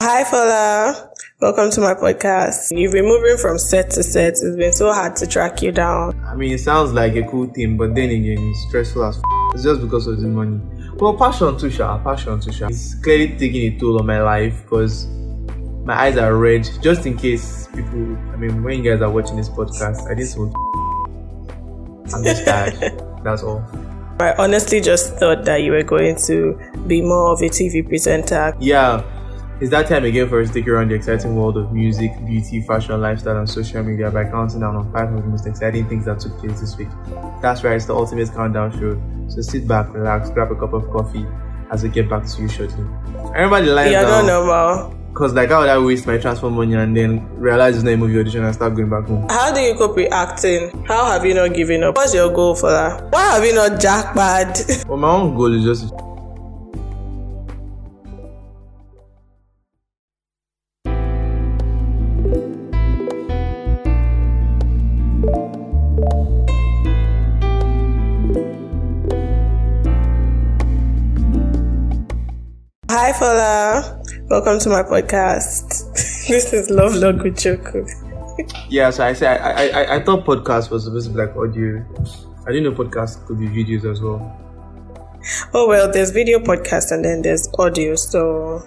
Hi, Fola. Welcome to my podcast. You've been moving from set to set. It's been so hard to track you down. I mean, it sounds like a cool thing, but then again, it's stressful as f- It's just because of the money. Well, passion too, sha. Passion too, sha. It's clearly taking a toll on my life because my eyes are red. Just in case people, I mean, when you guys are watching this podcast, I didn't smoke. I'm just tired. That's all. I honestly just thought that you were going to be more of a TV presenter. Yeah, it's that time again for us to take you around the exciting world of music, beauty, fashion, lifestyle, and social media by counting down on five of the most exciting things that took place this week. That's right, it's the ultimate countdown show. So sit back, relax, grab a cup of coffee as we get back to you shortly. Everybody lines You're not down. normal. Because like how would I waste my transfer money and then realize it's not a movie audition and start going back home? How do you cope with acting? How have you not given up? What's your goal for that? Why have you not jackpot? Well, my own goal is just Fola. Welcome to my podcast. this is Love Log with Choco. yeah. So I say I, I I I thought podcast was supposed to be like audio. I didn't know podcast could be videos as well. Oh well, there's video podcast and then there's audio, so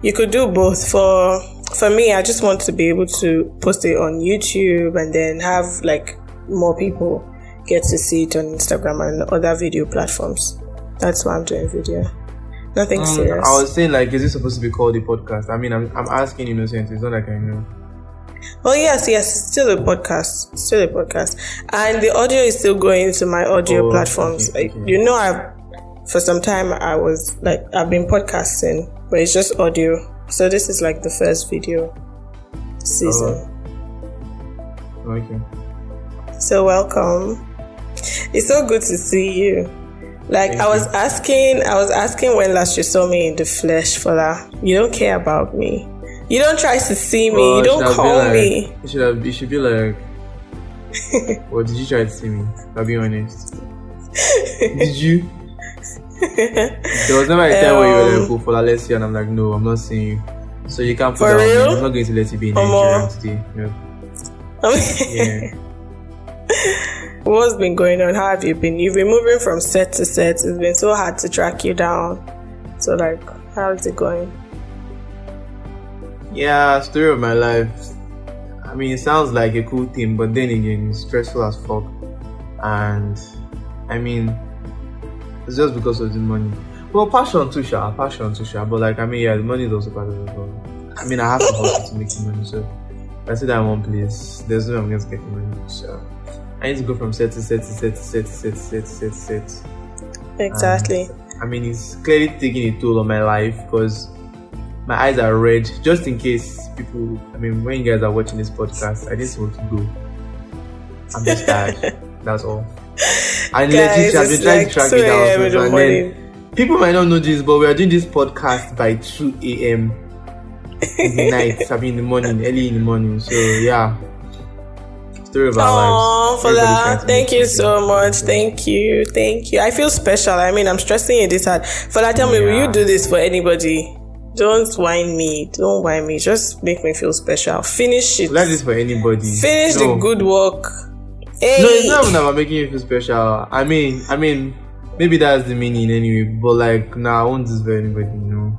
you could do both. For for me, I just want to be able to post it on YouTube and then have like more people get to see it on Instagram and other video platforms. That's why I'm doing video. Nothing mm, serious. I was saying like, is it supposed to be called a podcast? I mean, I'm I'm asking innocent. It's not like I know. Oh yes, yes, it's still a podcast. It's still a podcast, and the audio is still going to my audio Oh, platforms. okay, okay. You know, I've for some time I was like I've been podcasting, but it's just audio. So this is like the first video season. Oh. Okay. So welcome. It's so good to see you. Like Thank I was asking, I was asking when last you saw me in the flesh. For that, you don't care about me. You don't try to see me. Oh, you don't should have been call like- me. You should have. It should be like. what did you try to see me? I'll be honest. did you? There was never a time where you were Um, like, "Oh, for that, let's see," and I'm like, "No, I'm not seeing you." So you can't put For that on me. I'm not going to let you be in. Nigeria today. No. Yeah. What's been going on? How have you been? You've been moving from set to set. It's been so hard to track you down. So, like, how's it going? Yeah, story of my life. I mean, it sounds like a cool thing, but then again, it's stressful as fuck. And I mean, it's just because of the money. Well, passion too, sha, passion too, sha. But like, I mean, yeah, the money is also part of it. But I mean, I have to hustle to make the money. So I sit down in one place, there's no way I'm going to get the money. So I need to go from set to set to set to set to set to set to set to set. Exactly. I mean, it's clearly taking a toll on my life because my eyes are red. Just in case people, I mean, when you guys are watching this podcast, I just want to go. I'm just tired. That's all. And Guys, legit, I've been trying like to track 2 it down. a.m. in the and morning. then people might not know this, but we are doing this podcast by 2 a.m. in the night. I mean, in the morning, early in the morning. So yeah, story of our Oh, lives. for Everybody that. Thank you so much. Thank you. Thank you. I feel special. I mean, I'm stressing you this hard. For that, tell me, will you do this for anybody? Don't whine me. Don't whine me. Just make me feel special. Finish it. Like this for anybody. Finish No. the good work. Hey. No, it's not even about making you feel special. I mean, I mean, maybe that's the meaning anyway. But like, nah, I won't do this for anybody, you know,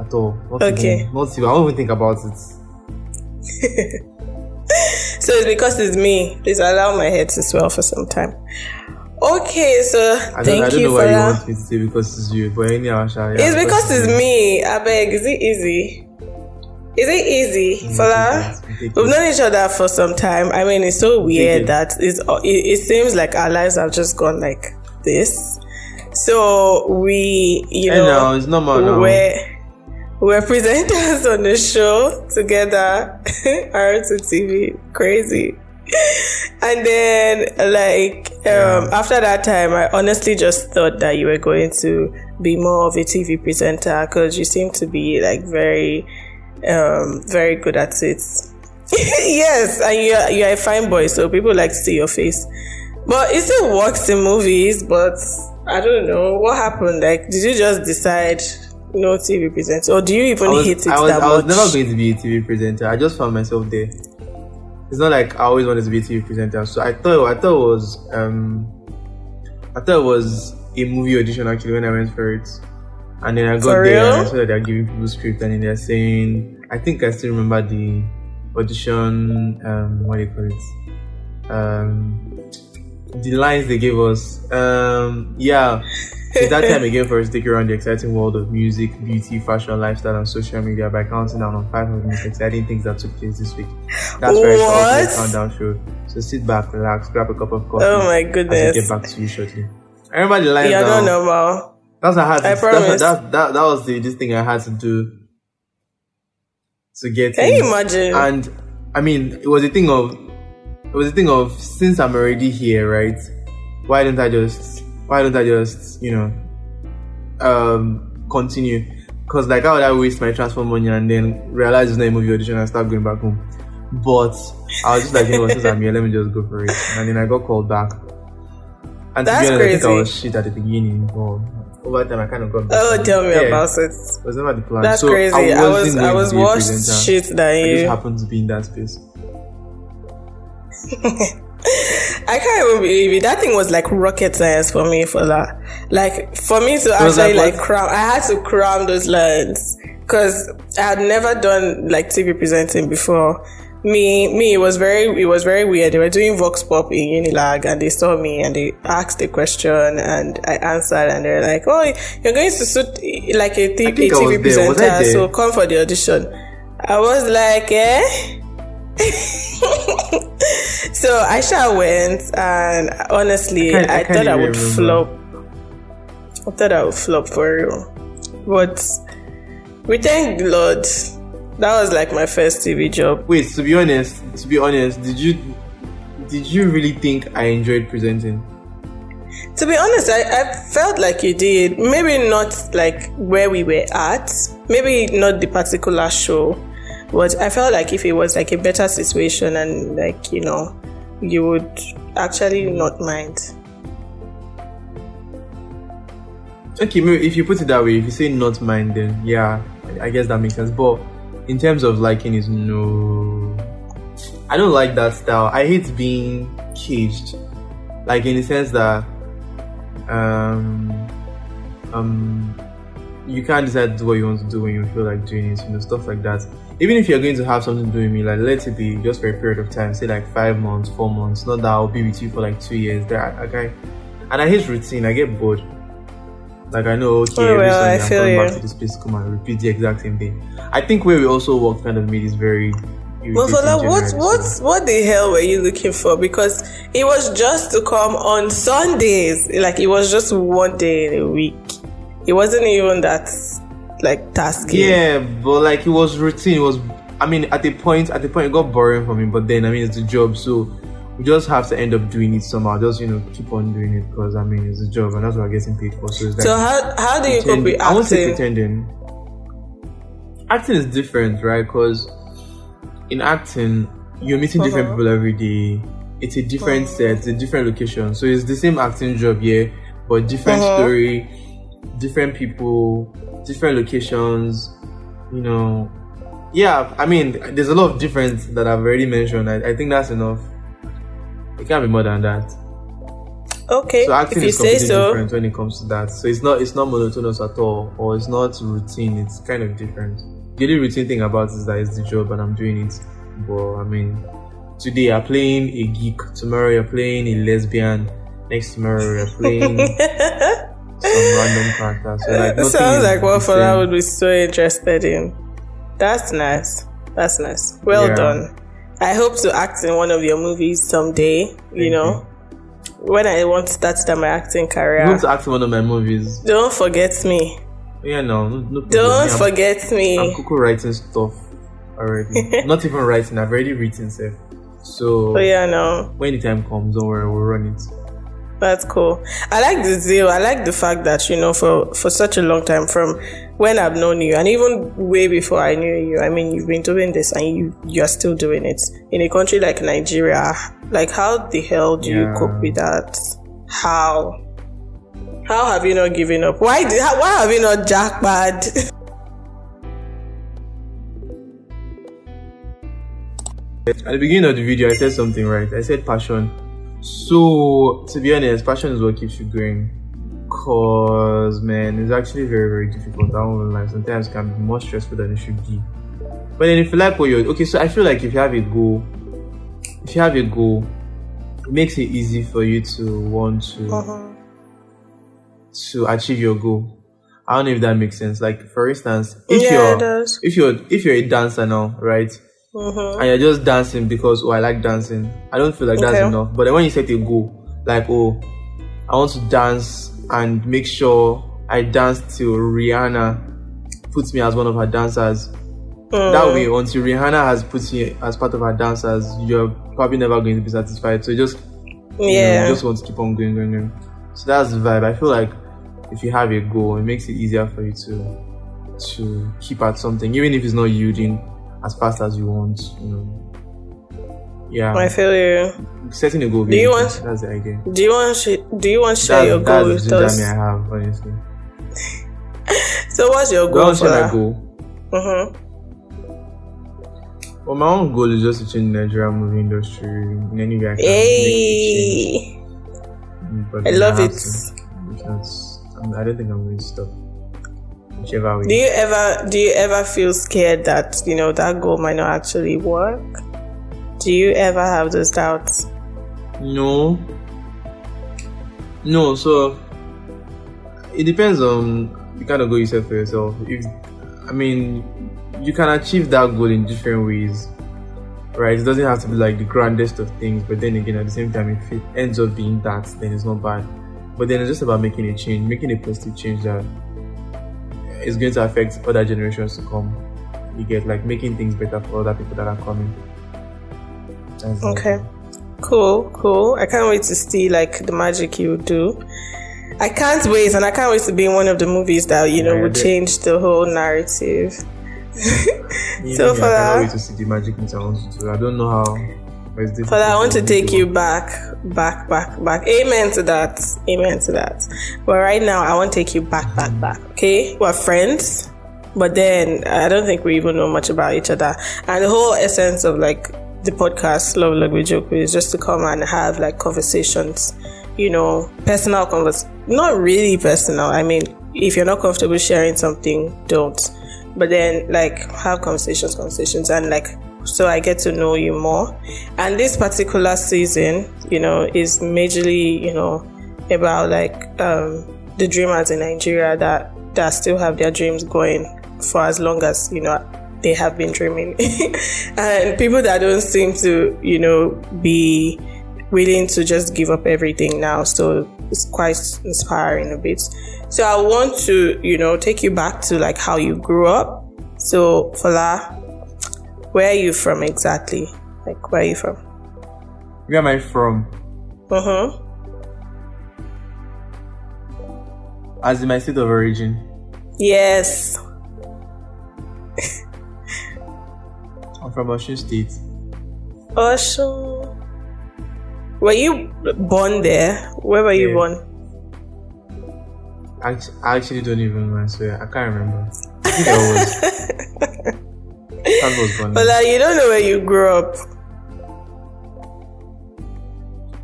at all. Not Okay. Even, not even. I won't even think about it. So it's because it's me. Please allow my head to swell for some time. Okay, so I don't, thank I don't you know for why you want me to say because it's you, but anyhow, yeah, it's because it's me. I beg. Is it easy? Is it easy for that? We've known each other for some time. I mean, it's so weird it. that it's, it, it seems like our lives have just gone like this. So we, you Hey, know, it's normal now. we're, we're presenters on the show together. Aruto TV, crazy. And then, like, um, after that time, I honestly just thought that you were going to be more of a TV presenter because you seem to be like very, um, very good at it. yes, and you're you're a fine boy, so people like to see your face. But it still works in movies. But I don't know what happened. Like, did you just decide no TV presenter, or do you even was, hate it I was, that I was much? never going to be a TV presenter. I just found myself there. It's not like I always wanted to be a TV presenter. So I thought I thought it was um I thought it was a movie audition actually when I went for it. And then I got For there and I saw that they're giving people script and then they're saying I think I still remember the audition um what do you call it? Um the lines they gave us. Um yeah. It's that time again for us to take you around the exciting world of music, beauty, fashion, lifestyle, and social media by counting down on five of the most exciting things that took place this week. That's What? it's countdown show. So sit back, relax, grab a cup of coffee. Oh my goodness! we get back to you shortly. I remember the now. not normal. That's what I had to, I that's, promise. that, that, that was the this thing I had to do to get Can in. you imagine? And I mean, it was a thing of it was a thing of since I'm already here, right? Why don't I just why don't I just you know um continue? Because like how would I waste my transfer money and then realize it's not a movie audition and start going back home? But I was just like, you know, what, since I'm here, let me just go for it. And then I got called back. And That's to be honest, I think I crazy. was shit at the beginning, but over time I kind of got. oh, tell me Yeah, about it. It was never the plan. That's So crazy. I, was I was worse shit than I just happened to be in that space. I can't even believe it. That thing was like rocket science for me for that. Like for me to actually like what? cram, I had to cram those lines because I had never done like TV presenting before. Me, me, it was very, it was very weird. They were doing Vox Pop in Unilag, and they saw me and they asked a question, and I answered, and they're like, "Oh, you're going to suit like a, I was TV there. Was I presenter, so come for the audition." I was like, "Eh." so I shall went, and honestly, I can't- I I, can't thought I would remember. flop. I thought I would flop for real, but we thank the Lord. That was like my first TV job. Wait, to be honest, to be honest, did you did you really think I enjoyed presenting? To be honest, I, I felt like you did. Maybe not like where we were at. Maybe not the particular show. But I felt like if it was like a better situation and like, you know, you would actually not mind. Okay, if you put it that way, if you say not mind, then yeah, I guess that makes sense. But in terms of liking is no, I don't like that style. I hate being caged, like in the sense that um um you can't decide to do what you want to do when you feel like doing it, you know, stuff like that. Even if you're going to have something to do with me, like let it be just for a period of time, say like five months, four months, not that I'll be with you for like two years. That okay, and I hate routine. I get bored. Like I know, okay, Oh, every well, I Sunday I'm feel coming back to this place come and repeat the exact same thing. I think where we also worked kind of made this very. Well, for that, what, what, what the hell were you looking for? Because it was just to come on Sundays. Like it was just one day in a week. It wasn't even that like tasking. Yeah, but like it was routine. It was, I mean, at the point, at the point, it got boring for me. But then, I mean, it's a job, so we just have to end up doing it somehow. Just you know, keep on doing it because I mean, it's a job, and that's what we're getting paid for. So it's like So how how do you cope with I won't say acting? pretending. Acting is different, right? Because in acting, you're meeting different Uh-huh. people every day. It's a different set, it's a different location. So it's the same acting job, yeah, but different Uh-huh. story, different people, different locations. You know, yeah. I mean, there's a lot of difference that I've already mentioned. I, I think that's enough. It can't be more than that. Okay, So acting if you is say completely so. different when it comes to that. So it's not it's not monotonous at all, or it's not routine. It's kind of different. The only routine thing about it is that it's the job and I'm doing it. But I mean, today you're playing a geek. Tomorrow you're playing a lesbian. Next tomorrow you're playing some random character. So like It sounds like what Fola would be so interested in. That's nice. That's nice. Well Yeah. done. I hope to act in one of your movies someday. you Thank know, when I want to start my acting career. to act in one of my movies. Don't forget me. Yeah, no, no, no. Don't I'm- forget I'm cuckoo writing stuff already. Not even writing. I've already written stuff. So Oh yeah, no. when the time comes, don't worry, we'll run it. That's cool. I like the zeal. I like the fact that, you know, for, for such a long time, from when I've known you, and even way before I knew you, I mean, you've been doing this and you, you're still doing it. In a country like Nigeria, like, how the hell do yeah. you cope with that? How? How have you not given up? Why, did, why have you not jackpot? At the beginning of the video, I said something right. I said passion. So, to be honest, passion is what keeps you going. Cause, man, it's actually very, very difficult. I won't lie. Sometimes it can be more stressful than it should be. But then if you like what you're okay, so I feel like if you have a goal, if you have a goal, it makes it easy for you to want to Uh-huh. to achieve your goal. I don't know if that makes sense. Like for instance, if Yeah, you're if you're if you're a dancer now, right? Mhm. And you're just dancing because oh I like dancing. I don't feel like that's enough. But then when you set a goal, like oh I want to dance and make sure I dance till Rihanna puts me as one of her dancers. Mm. That way, until Rihanna has put you as part of her dancers, you're probably never going to be satisfied. So you just you know, Yeah. you just want to keep on going, going, going. So that's the vibe. I feel like if you have a goal, it makes it easier for you to to keep at something, even if it's not yielding as fast as you want. You know. Yeah, I feel you. setting a goal. Do you want- That's the idea. Do you want sh- do you want to share That's, your that's goal with us? me I have, honestly. So what's your I goal want to for share my goal? Mm-hmm. Well, my own goal is just to change the Nigerian movie industry in any way I can. make it change. Hey, I love have it. to. Because I don't think I'm going to stop. Whichever way. Do you ever do you ever feel scared that you know that goal might not actually work? Do you ever have those doubts? No. No, so it depends on the kind of goal you set for yourself. If I mean, you can achieve that goal in different ways, right? It doesn't have to be like the grandest of things, but then again, at the same time, if it ends up being that, then it's not bad. But then it's just about making a change, making a positive change that is going to affect other generations to come. You get like making things better for other people that are coming. That's Okay. Cool, cool. I can't wait to see like the magic you do. I can't wait, and I can't wait to be in one of the movies that you know Yeah, would change the whole narrative. Yeah, So yeah, for I that- cannot wait to see the magic meet I want to do. I don't know how. For I want to take you back, back, back, back. Amen to that. Amen to that. But right now, I want to take you back, back, back. Okay, we're friends, but then I don't think we even know much about each other. And the whole essence of like the podcast, Love Language Joke, is just to come and have like conversations. You know, personal convers. Not really personal. I mean, if you're not comfortable sharing something, don't. But then, like, have conversations, conversations, and like so I get to know you more. And this particular season, you know, is majorly, you know, about like um, the dreamers in Nigeria that that still have their dreams going for as long as you know they have been dreaming, and people that don't seem to, you know, be willing to just give up everything now. So it's quite inspiring a bit. So I want to, you know, take you back to like how you grew up. So Fola, where are you from exactly? Like, where are you from? Where am I from? Uh huh. As in my state of origin. Yes. I'm from Osun State. Osun. Were you born there? Where were you born? I actually don't even know. I swear, I can't remember. I think I was. I was. But like, you don't know where you grew up.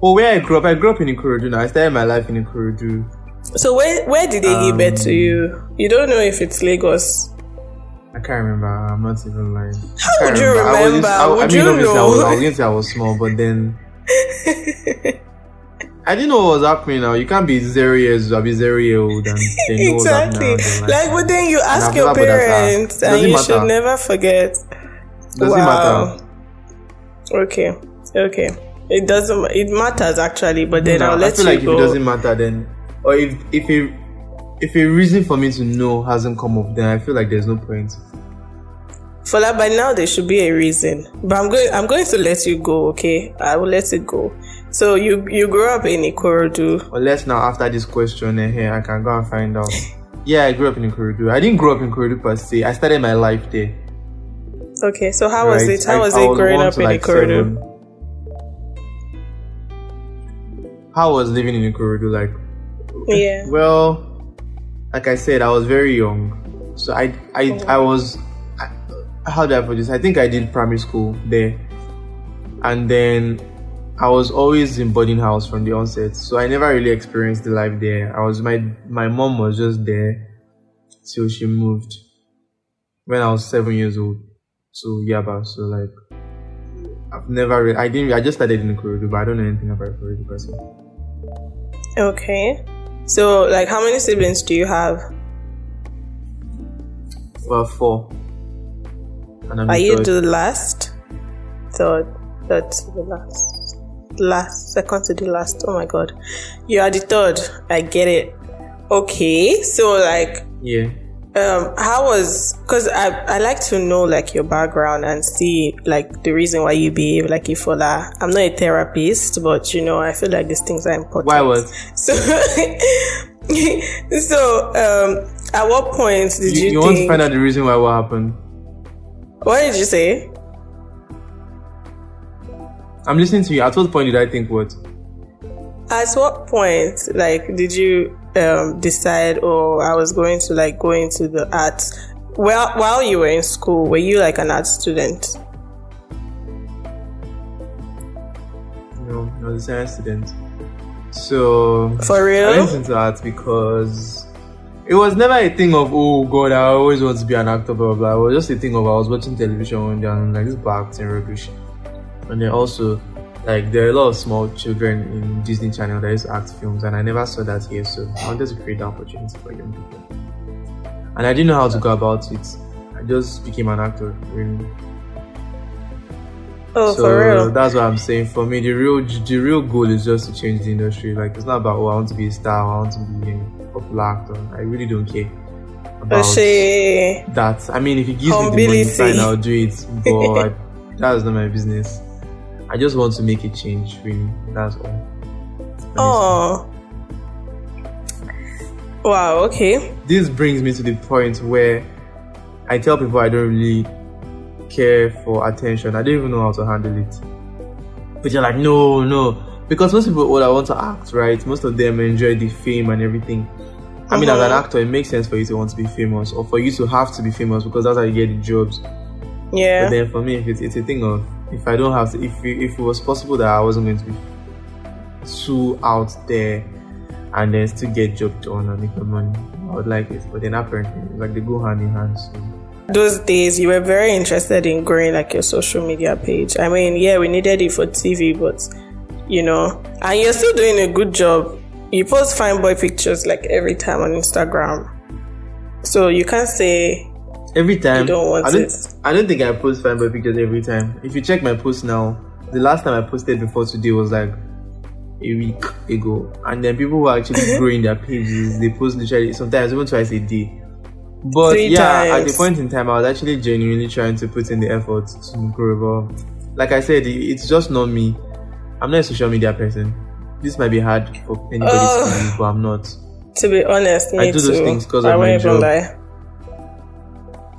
Oh, where I grew up, I grew up in Ikorodu. Now I started my life in Ikorodu. So where where did they give birth to Um, you? You don't know if it's Lagos. I can't remember. I'm not even lying. How would you I was remember? I, Would I mean, you obviously, know? I was going to say I was small, but then I didn't know what was happening. Now you can't be zero years. I'll be zero year old and they know what's exactly. Like, them, but then you ask your never put that parents, and you matter. should never forget. Does wow. it matter? Okay. Okay. It doesn't. It matters actually, but then No, I'll let I feel you like go. if it doesn't matter, then or if if a if a reason for me to know hasn't come up, then I feel like there's no point. For that, by now there should be a reason. But I'm going. I'm going to let you go. Okay, I will let it go. So you you grew up in Ikorodu. Unless now after this question eh, here, I can go and find out. Yeah, I grew up in Ikorodu. I didn't grow up in Ikorodu per se. I started my life there. Okay, so how was it? How was I it growing up in like, Ikorodu? seven. How was living in Ikorodu like? Yeah. Well, like I said, I was very young, so I I I was. How did I put this? I think I did primary school there, and then I was always in boarding house from the onset, so I never really experienced the life there. I was my my mom was just there till she moved when I was seven years old to Yaba. So like, I've never really, I didn't I just started in Ikorodu, but I don't know anything about Ikorodu person. Okay, so like, how many siblings do you have? Well, four. Are you the last? Third, third to the last, last, second to the last. Oh my god, you are the third. I get it. Okay, so like, yeah. Um, how was because I I like to know like your background and see like the reason why you behave like Ifola. I'm not a therapist, but you know I feel like these things are important. Why was so? so um, at what point did you? You, you want to find out the reason why what happened? What did you say? I'm listening to you. At what point did I think what? At what point, like, did you um, decide, oh, I was going to like go into the arts? Well, while you were in school, were you like an art student? No, I was a science student. So for real, I went into art because it was never a thing of oh god, I always want to be an actor, blah blah. blah. It was just a thing of I was watching television one day and I'm like this bad acting rubbish. And then also like there are a lot of small children in Disney Channel that used to act films, and I never saw that here, so I wanted to create the opportunity for young people. And I didn't know how to go about it. I just became an actor, really. Oh, so for real? That's what I'm saying. For me, the real the real goal is just to change the industry. Like it's not about oh I want to be a star, I want to be a popular actor. I really don't care about that. I mean, if it gives me the money, fine, I'll do it. But I, that's not my business. I just want to make a change, really. That's all. Oh. Wow, okay. This brings me to the point where I tell people I don't really care for attention. I don't even know how to handle it. But you're like, no, no. Because most people, all I want to act, right? Most of them enjoy the fame and everything. I mean, uh-huh. as an uh-huh. actor, it makes sense for you to want to be famous or for you to have to be famous because that's how you get the jobs. Yeah. But then for me, if it's, it's a thing of if I don't have to, if it, if it was possible that I wasn't going to be too out there and then still get job done and make the money, I would like it. But then apparently, like they go hand in hand. So. Those days, you were very interested in growing like your social media page. I mean, yeah, we needed it for TV, but you know, and you're still doing a good job. You post fine boy pictures like every time on Instagram, so you can't say Every time. You don't want I don't, it. I don't think I post fine boy pictures every time. If you check my post now, the last time I posted before today was like a week ago. And then people were actually growing their pages. They post literally sometimes even twice a day. But Three yeah, times. at the point in time, I was actually genuinely trying to put in the effort to grow. But like I said, it's just not me. I'm not a social media person. This might be hard for anybody to oh. do, but I'm not. To be honest, I do those things because of my job. Lie.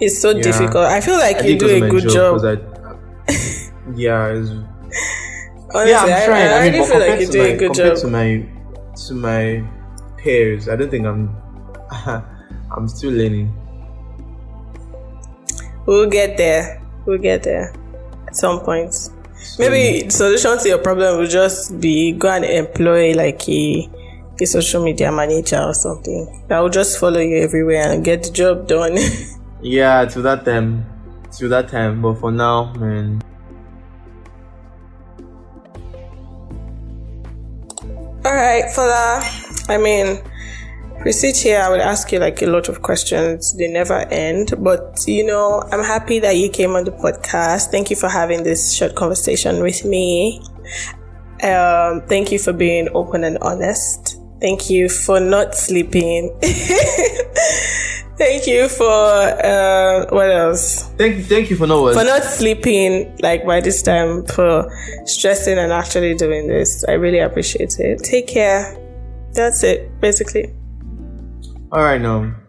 It's so yeah. difficult. I feel like I you do a good job. I, yeah, Honestly, yeah, I'm trying. I, I, I really feel like you do a good job. To my to my peers, I don't think I'm. I'm still learning. We'll get there. We'll get there at some point. So, Maybe the solution to your problem will just be go and employ like a a social media manager or something that will just follow you everywhere and get the job done. Yeah, to that time, to that time. But for now, man. All right, for that, I mean, we sit here, I would ask you like a lot of questions. They never end. But, you know, I'm happy that you came on the podcast. Thank you for having this short conversation with me. Um, thank you for being open and honest. Thank you for not sleeping. Thank you for uh, what else? Thank thank you for not for not sleeping like by this time for stressing and actually doing this. I really appreciate it. Take care. That's it, basically. All right, now.